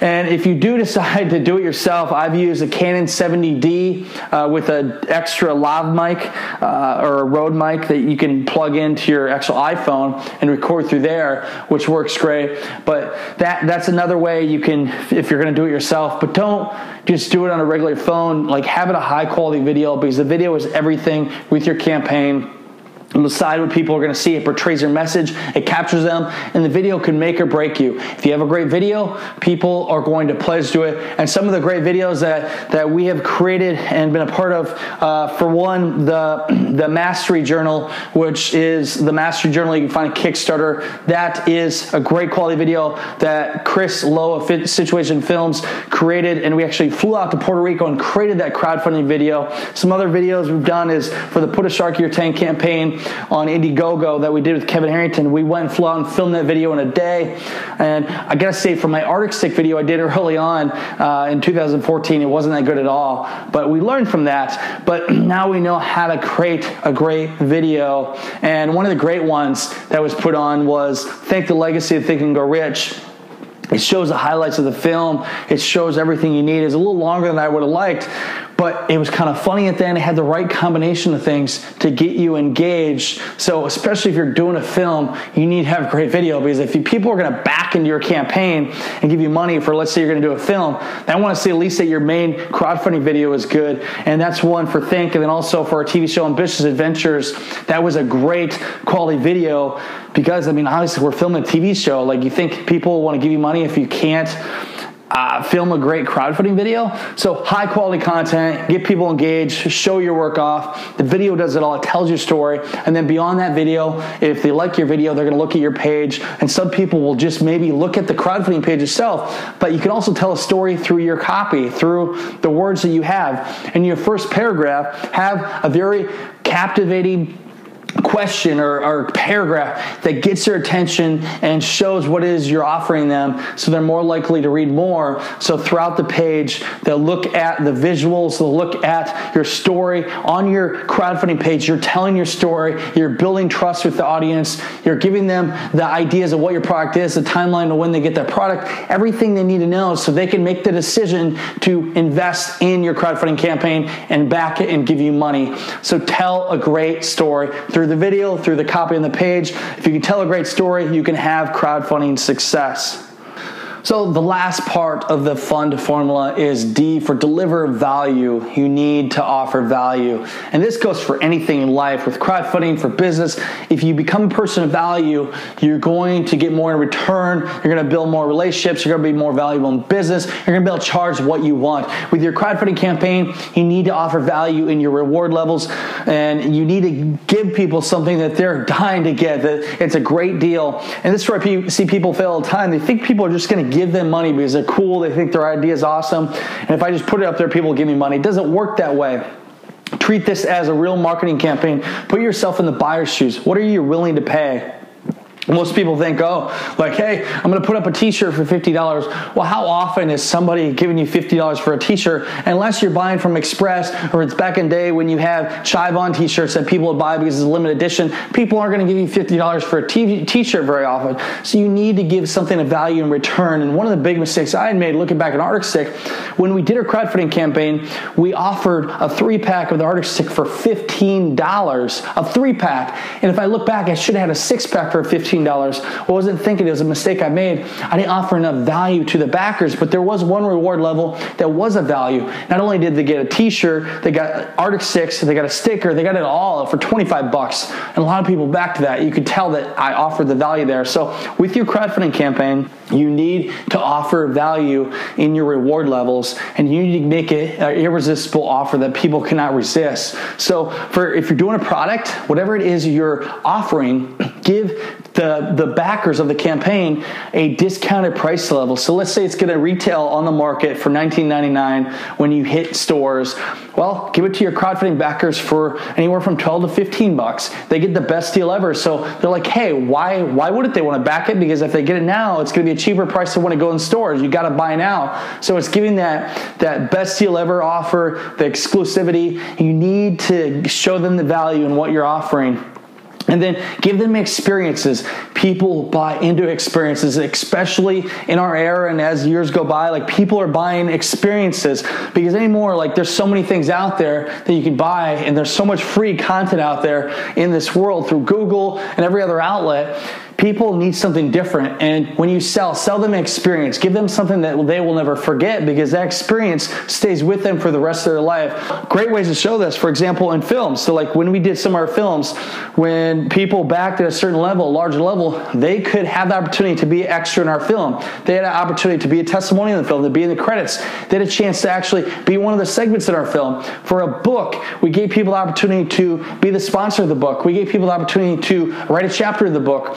And if you do decide to do it yourself, I've used a Canon 70D uh, with an extra lav mic uh, or a Rode mic that you can plug into your actual iPhone and record through there, which works great. But that that's another way you can if you're going to do it yourself. But don't just do it on a regular phone. Like have it a high quality video because the video is everything with your campaign decide what people are going to see. It portrays your message, it captures them, and the video can make or break you. If you have a great video, people are going to pledge to it. And some of the great videos that, that we have created and been a part of, uh, for one, the, the Mastery Journal, which is the Mastery Journal, you can find a Kickstarter. That is a great quality video that Chris Lowe of Situation Films created, and we actually flew out to Puerto Rico and created that crowdfunding video. Some other videos we've done is for the Put a Shark in Your Tank campaign on Indiegogo that we did with Kevin Harrington. We went and flew out and filmed that video in a day. And I gotta say, for my Arctic Stick video I did early on uh, in 2014, it wasn't that good at all. But we learned from that. But now we know how to create a great video. And one of the great ones that was put on was Thank the Legacy of Think and Grow Rich. It shows the highlights of the film. It shows everything you need. It's a little longer than I would have liked, but it was kind of funny at the end. It had the right combination of things to get you engaged. So, especially if you're doing a film, you need to have great video because if people are going to back into your campaign and give you money for, let's say, you're going to do a film, I want to see at least that your main crowdfunding video is good. And that's one for Think, and then also for our TV show Ambitious Adventures. That was a great quality video because, I mean, obviously, we're filming a TV show. Like, you think people want to give you money if you can't uh, film a great crowdfunding video. So high quality content, get people engaged, show your work off. The video does it all. It tells your story. And then beyond that video, if they like your video, they're to look at your page. And some people will just maybe look at the crowdfunding page itself. But you can also tell a story through your copy, through the words that you have. In your first paragraph, have a very captivating question or, or, paragraph that gets their attention and shows what it is you're offering them so they're more likely to read more. So throughout the page they'll look at the visuals they'll look at your story. On your crowdfunding page you're telling your story you're building trust with the audience you're giving them the ideas of what your product is the timeline of when they get that product everything they need to know so they can make the decision to invest in your crowdfunding campaign and back it and give you money. So tell a great story through through the video, through the copy on the page. If you can tell a great story, you can have crowdfunding success. So, the last part of the fund formula is D for deliver value. You need to offer value. And this goes for anything in life with crowdfunding, for business. If you become a person of value, you're going to get more in return. You're going to build more relationships. You're going to be more valuable in business. You're going to be able to charge what you want. With your crowdfunding campaign, you need to offer value in your reward levels and you need to give people something that they're dying to get. That it's a great deal. And this is where I see people fail all the time. They think people are just going to give them money because they're cool, they think their idea is awesome, and if I just put it up there, people will give me money. It doesn't work that way. Treat this as a real marketing campaign. Put yourself in the buyer's shoes. What are you willing to pay? Most people think, oh, like, hey, I'm going to put up a T-shirt for fifty dollars. Well, how often is somebody giving you fifty dollars for a T-shirt? Unless you're buying from Express, or it's back in day when you have Chive on T-shirts that people would buy because it's a limited edition. People aren't going to give you fifty dollars for a T-shirt very often. So you need to give something of value in return. And one of the big mistakes I had made looking back at Arctic Stick, when we did our crowdfunding campaign, we offered a three pack of the Arctic Stick for fifteen dollars, a three pack. And if I look back, I should have had a six pack for fifteen $15. I wasn't thinking it was a mistake I made. I didn't offer enough value to the backers, but there was one reward level that was a value. Not only did they get a t-shirt, they got Arctic Sticks, they got a sticker, they got it all for 25 bucks. And a lot of people backed that. You could tell that I offered the value there. So with your crowdfunding campaign, you need to offer value in your reward levels and you need to make it an irresistible offer that people cannot resist. So for if you're doing a product, whatever it is you're offering, give the, the backers of the campaign a discounted price level. So let's say it's going to retail on the market for $19.99 when you hit stores. Well, give it to your crowdfunding backers for anywhere from 12 to 15 bucks. They get the best deal ever. So they're like, hey, why why wouldn't they want to back it? Because if they get it now, it's going to be a cheaper price than when it go in stores. You got to buy now. So it's giving that that best deal ever offer, the exclusivity. You need to show them the value in what you're offering. And then give them experiences. People buy into experiences, especially in our era and as years go by. Like people are buying experiences because anymore, like there's so many things out there that you can buy, and there's so much free content out there in this world through Google and every other outlet people need something different and when you sell sell them an experience. Give them something that they will never forget because that experience stays with them for the rest of their life. Great ways to show this for example in films. So like when we did some of our films when people backed at a certain level a larger level they could have the opportunity to be extra in our film. They had an opportunity to be a testimonial in the film to be in the credits. They had a chance to actually be one of the segments in our film. For a book we gave people the opportunity to be the sponsor of the book. We gave people the opportunity to write a chapter of the book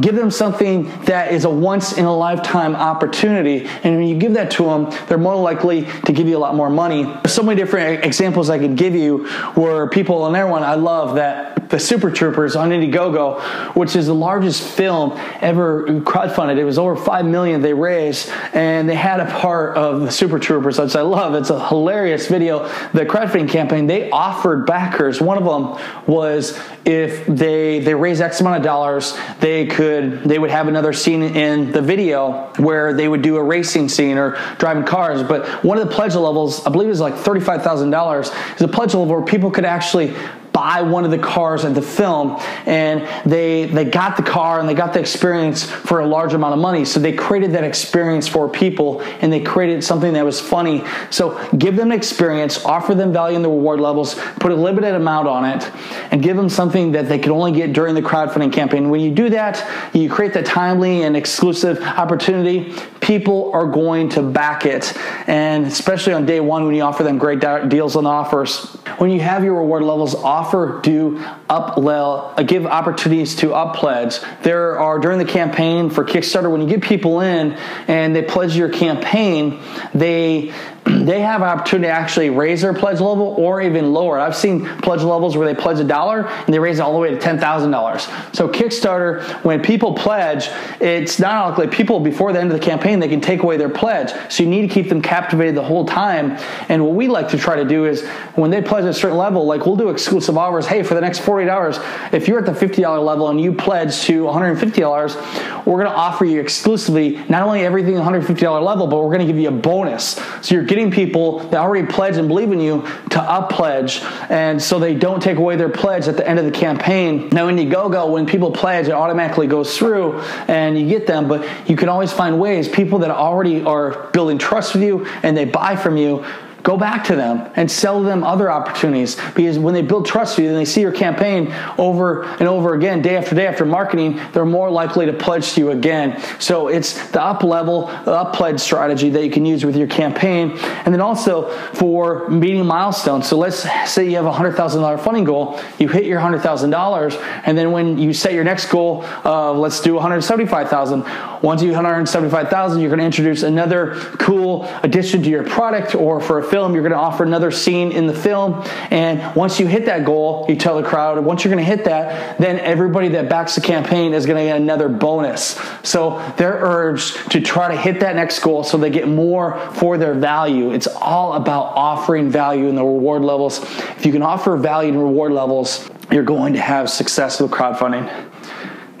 Give them something that is a once in a lifetime opportunity. And when you give that to them, they're more likely to give you a lot more money. So many different examples I could give you where people, and everyone I love that the Super Troopers on Indiegogo, which is the largest film ever crowdfunded. It was over five million they raised, and they had a part of the Super Troopers, which I love. It's a hilarious video. The crowdfunding campaign they offered backers. One of them was if they they raise X amount of dollars, they could they would have another scene in the video where they would do a racing scene or driving cars. But one of the pledge levels, I believe, is like thirty five thousand dollars, is a pledge level where people could actually buy one of the cars at the film and they they got the car and they got the experience for a large amount of money. So they created that experience for people and they created something that was funny. So give them experience offer them value in the reward levels put a limited amount on it and give them something that they could only get during the crowdfunding campaign. When you do that you create that timely and exclusive opportunity people are going to back it and especially on day one when you offer them great deals and offers when you have your reward levels offer do up uh, give opportunities to up pledge. There are during the campaign for Kickstarter when you get people in and they pledge your campaign, they they have an opportunity to actually raise their pledge level or even lower. I've seen pledge levels where they pledge a dollar and they raise it all the way to ten thousand dollars. So Kickstarter, when people pledge, it's not like people before the end of the campaign they can take away their pledge. So you need to keep them captivated the whole time. And what we like to try to do is when they pledge at a certain level, like we'll do exclusive offers. Hey, for the next 48 hours, if you're at the $50 level and you pledge to $150, we're going to offer you exclusively not only everything $150 level, but we're going to give you a bonus. So you're getting people that already pledge and believe in you to up pledge, and so they don't take away their pledge at the end of the campaign. Now, Indiegogo, when people pledge, it automatically goes through and you get them, but you can always find ways. People that already are building trust with you and they buy from you go back to them and sell them other opportunities because when they build trust with you and they see your campaign over and over again day after day after marketing they're more likely to pledge to you again. So it's the up level up pledge strategy that you can use with your campaign. And then also for meeting milestones. So let's say you have a $100000 funding goal you hit your $100000 and then when you set your next goal of let's do 175000 once you hit 175000 you're going to introduce another cool addition to your product or for a film, you're going to offer another scene in the film. And once you hit that goal, you tell the crowd, once you're going to hit that, then everybody that backs the campaign is going to get another bonus. So they're urged to try to hit that next goal so they get more for their value. It's all about offering value in the reward levels. If you can offer value and reward levels, you're going to have success with crowdfunding.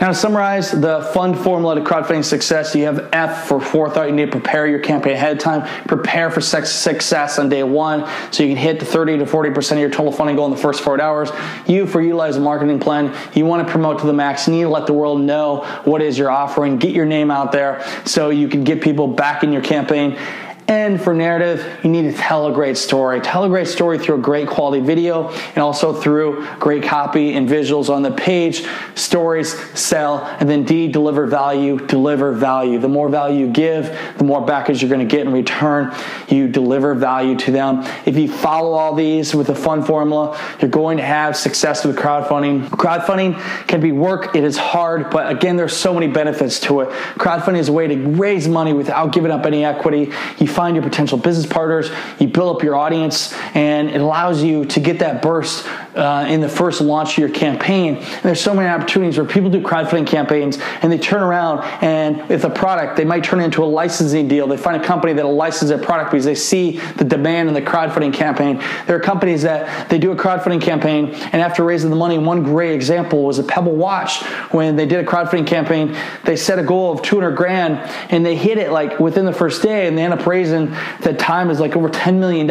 Now, to summarize the fund formula to crowdfunding success, you have F for forethought. You need to prepare your campaign ahead of time. Prepare for success on day one so you can hit the 30 to 40% of your total funding goal in the first 48 hours. U for utilize a marketing plan. You want to promote to the max. You need to let the world know what is you're offering. Get your name out there so you can get people back in your campaign. And for narrative, you need to tell a great story. Tell a great story through a great quality video and also through great copy and visuals on the page. Stories sell. And then D, deliver value. Deliver value. The more value you give, the more backers you're going to get in return. You deliver value to them. If you follow all these with a fun formula, you're going to have success with crowdfunding. Crowdfunding can be work, it is hard, but again, there's so many benefits to it. Crowdfunding is a way to raise money without giving up any equity. You find your potential business partners, you build up your audience, and it allows you to get that burst uh, in the first launch of your campaign. And there's so many opportunities where people do crowdfunding campaigns and they turn around and with a product, they might turn into a licensing deal. They find a company that'll license their product because they see the demand in the crowdfunding campaign. There are companies that they do a crowdfunding campaign and after raising the money, one great example was a Pebble Watch. When they did a crowdfunding campaign, they set a goal of 200 grand and they hit it like within the first day and they end up raising that time is like over $10 million.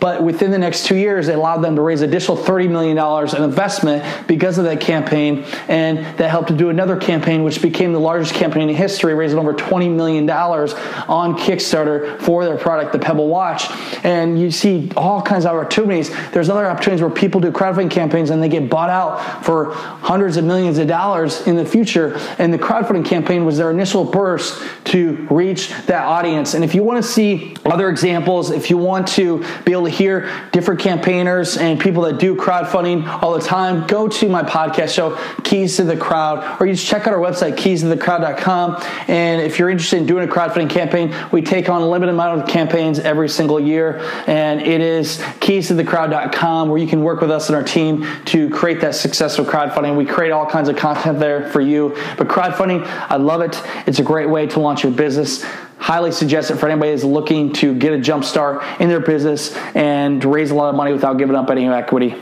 But within the next two years, they allowed them to raise additional $30 million in investment because of that campaign. And that helped to do another campaign, which became the largest campaign in history, raising over $20 million on Kickstarter for their product, the Pebble Watch. And you see all kinds of opportunities. There's other opportunities where people do crowdfunding campaigns and they get bought out for hundreds of millions of dollars in the future. And the crowdfunding campaign was their initial burst to reach that audience. And if you want to see other examples, if you want to be able to hear different campaigners and people that do crowdfunding all the time, go to my podcast show, Keys to the Crowd, or you just check out our website, keys to the keystothecrowd.com. And if you're interested in doing a crowdfunding campaign, we take on a limited amount of campaigns every single year. And it is keys to the keystothecrowd.com where you can work with us and our team to create that successful crowdfunding. We create all kinds of content there for you. But crowdfunding, I love it. It's a great way to launch your business highly suggest it for anybody who's looking to get a jump start in their business and raise a lot of money without giving up any equity.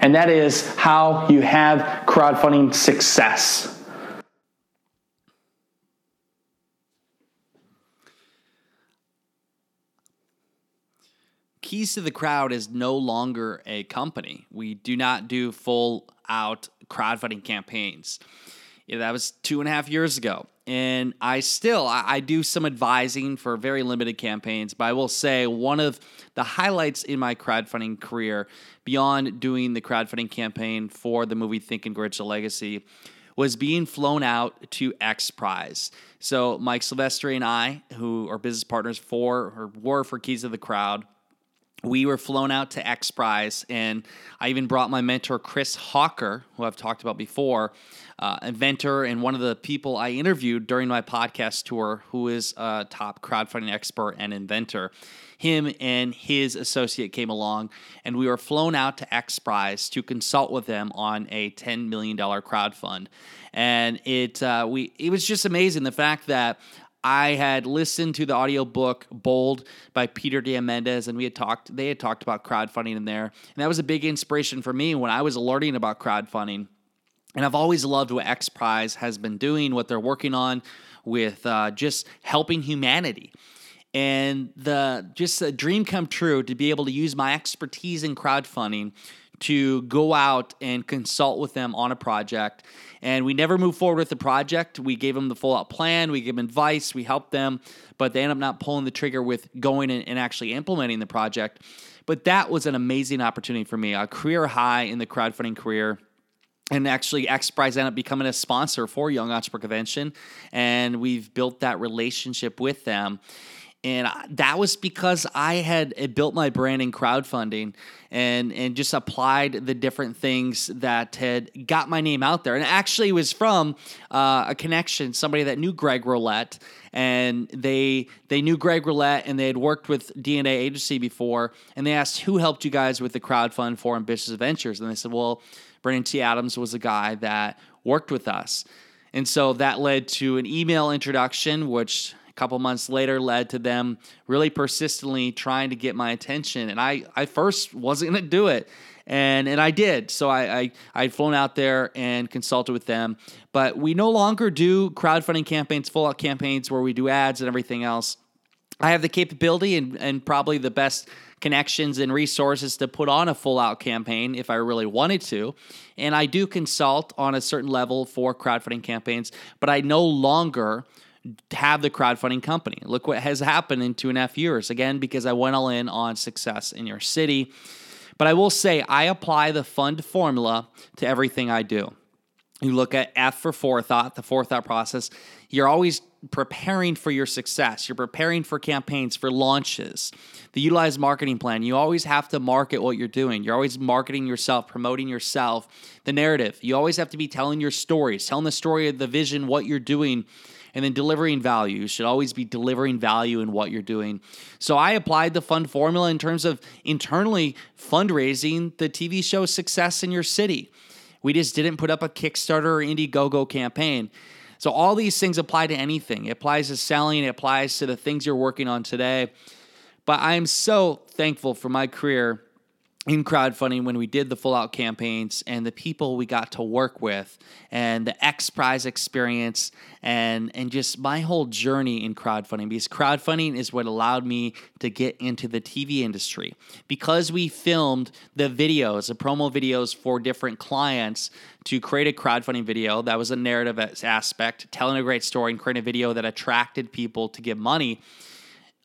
And that is how you have crowdfunding success. Keys to the Crowd is no longer a company. We do not do full out crowdfunding campaigns. Yeah, that was two and a half years ago. And I still I, I, do some advising for very limited campaigns, but I will say one of the highlights in my crowdfunding career, beyond doing the crowdfunding campaign for the movie Think and Grow Legacy, was being flown out to X Prize. So Mike Silvestri and I, who are business partners for or were for Keys of the Crowd, we were flown out to X Prize, and I even brought my mentor Chris Hawker, who I've talked about before, uh, inventor and one of the people I interviewed during my podcast tour, who is a top crowdfunding expert and inventor. Him and his associate came along, and we were flown out to X Prize to consult with them on a $10 million crowd fund. And it uh, we it was just amazing the fact that I had listened to the audiobook Bold by Peter Diamandis, and we had talked, they had talked about crowdfunding in there. And that was a big inspiration for me when I was learning about crowdfunding. And I've always loved what X Prize has been doing, what they're working on with uh, just helping humanity. and the just a dream come true to be able to use my expertise in crowdfunding to go out and consult with them on a project. And we never moved forward with the project. We gave them the full out plan, we gave them advice, we helped them, but they end up not pulling the trigger with going and, actually implementing the project. But that was an amazing opportunity for me, a career high in the crowdfunding career and actually XPRIZE ended up becoming a sponsor for Young Entrepreneur Convention, and we've built that relationship with them. And that was because I had built my brand in crowdfunding and, and just applied the different things that had got my name out there. And actually was from uh, a connection, somebody that knew Greg Rollett, and they they knew Greg Rollett and they had worked with DNA Agency before, and they asked who helped you guys with the crowdfund for ambitious ventures, and they said, well, Brandon T. Adams was a guy that worked with us. And so that led to an email introduction, which couple months later led to them really persistently trying to get my attention. And I, I first wasn't going to do it. And, and I did. So I, I, I'd flown out there and consulted with them. But we no longer do crowdfunding campaigns, full out campaigns where we do ads and everything else. I have the capability and, and probably the best connections and resources to put on a full out campaign if I really wanted to. And I do consult on a certain level for crowdfunding campaigns, but I no longer have the crowdfunding company. Look what has happened in two and a half years. Again, because I went all in on success in your city. But I will say, I apply the fund formula to everything I do. You look at F for forethought, the forethought process. You're always preparing for your success. You're preparing for campaigns, for launches. The utilized marketing plan, you always have to market what you're doing. You're always marketing yourself, promoting yourself. The narrative, you always have to be telling your stories, telling the story of the vision, what you're doing, and then delivering value. You should always be delivering value in what you're doing. So I applied the fund formula in terms of internally fundraising the TV show success in your city. We just didn't put up a Kickstarter or Indiegogo campaign. So all these things apply to anything. It applies to selling, it applies to the things you're working on today. But I am so thankful for my career in crowdfunding when we did the full out campaigns and the people we got to work with and the X prize experience and and just my whole journey in crowdfunding because crowdfunding is what allowed me to get into the TV industry. Because we filmed the videos the promo videos for different clients to create a crowdfunding video that was a narrative aspect telling a great story and creating a video that attracted people to give money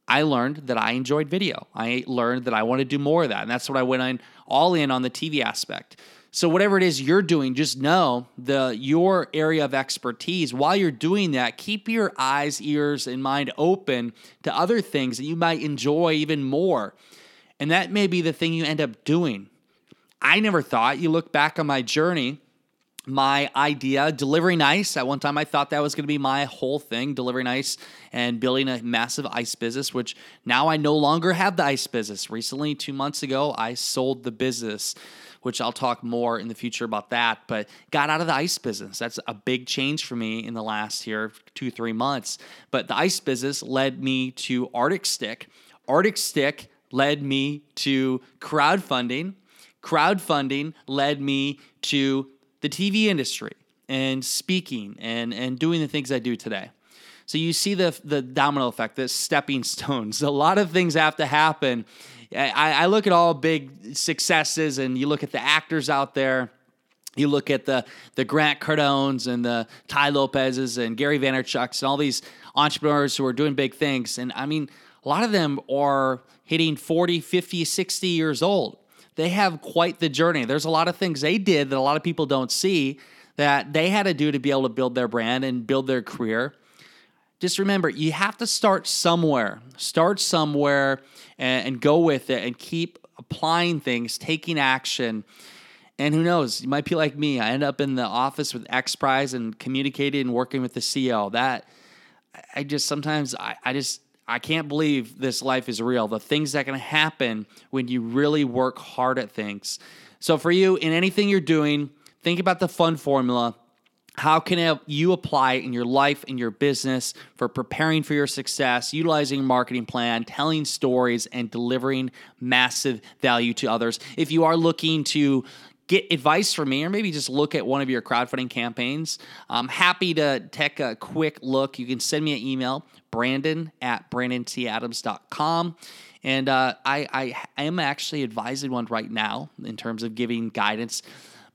I learned that I enjoyed video. I learned that I want to do more of that. And that's what I went on all in on the TV aspect. So whatever it is you're doing, just know the your area of expertise. While you're doing that, keep your eyes, ears, and mind open to other things that you might enjoy even more. And that may be the thing you end up doing. I never thought, you look back on my journey, my idea, delivering ice. At one time, I thought that was going to be my whole thing, delivering ice and building a massive ice business, which now I no longer have the ice business. Recently, two months ago, I sold the business, which I'll talk more in the future about that, but got out of the ice business. That's a big change for me in the last here, two, three months. But the ice business led me to Arctic Stick. Arctic Stick led me to crowdfunding. Crowdfunding led me to the TV industry and speaking and, and doing the things I do today. So you see the, the domino effect, the stepping stones. A lot of things have to happen. I, I look at all big successes and you look at the actors out there. You look at the the Grant Cardones and the Tai Lopez's and Gary Vaynerchuk's and all these entrepreneurs who are doing big things. And I mean, a lot of them are hitting 40, 50, 60 years old they have quite the journey. There's a lot of things they did that a lot of people don't see that they had to do to be able to build their brand and build their career. Just remember, you have to start somewhere. Start somewhere and, and go with it and keep applying things, taking action. And who knows, you might be like me. I end up in the office with X Prize and communicating and working with the CEO. That I just sometimes I, I just I can't believe this life is real. The things that can happen when you really work hard at things. So, for you, in anything you're doing, think about the fun formula. How can you apply it in your life, in your business, for preparing for your success, utilizing marketing plan, telling stories, and delivering massive value to others? If you are looking to get advice from me or maybe just look at one of your crowdfunding campaigns, I'm happy to take a quick look. You can send me an email, brandon at brandonTadams.com. And uh, I, I am actually advising one right now in terms of giving guidance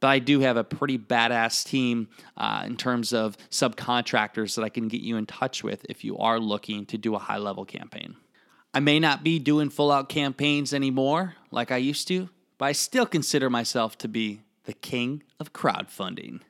but I do have a pretty badass team uh, in terms of subcontractors that I can get you in touch with if you are looking to do a high level campaign. I may not be doing full out campaigns anymore like I used to, but I still consider myself to be the king of crowdfunding.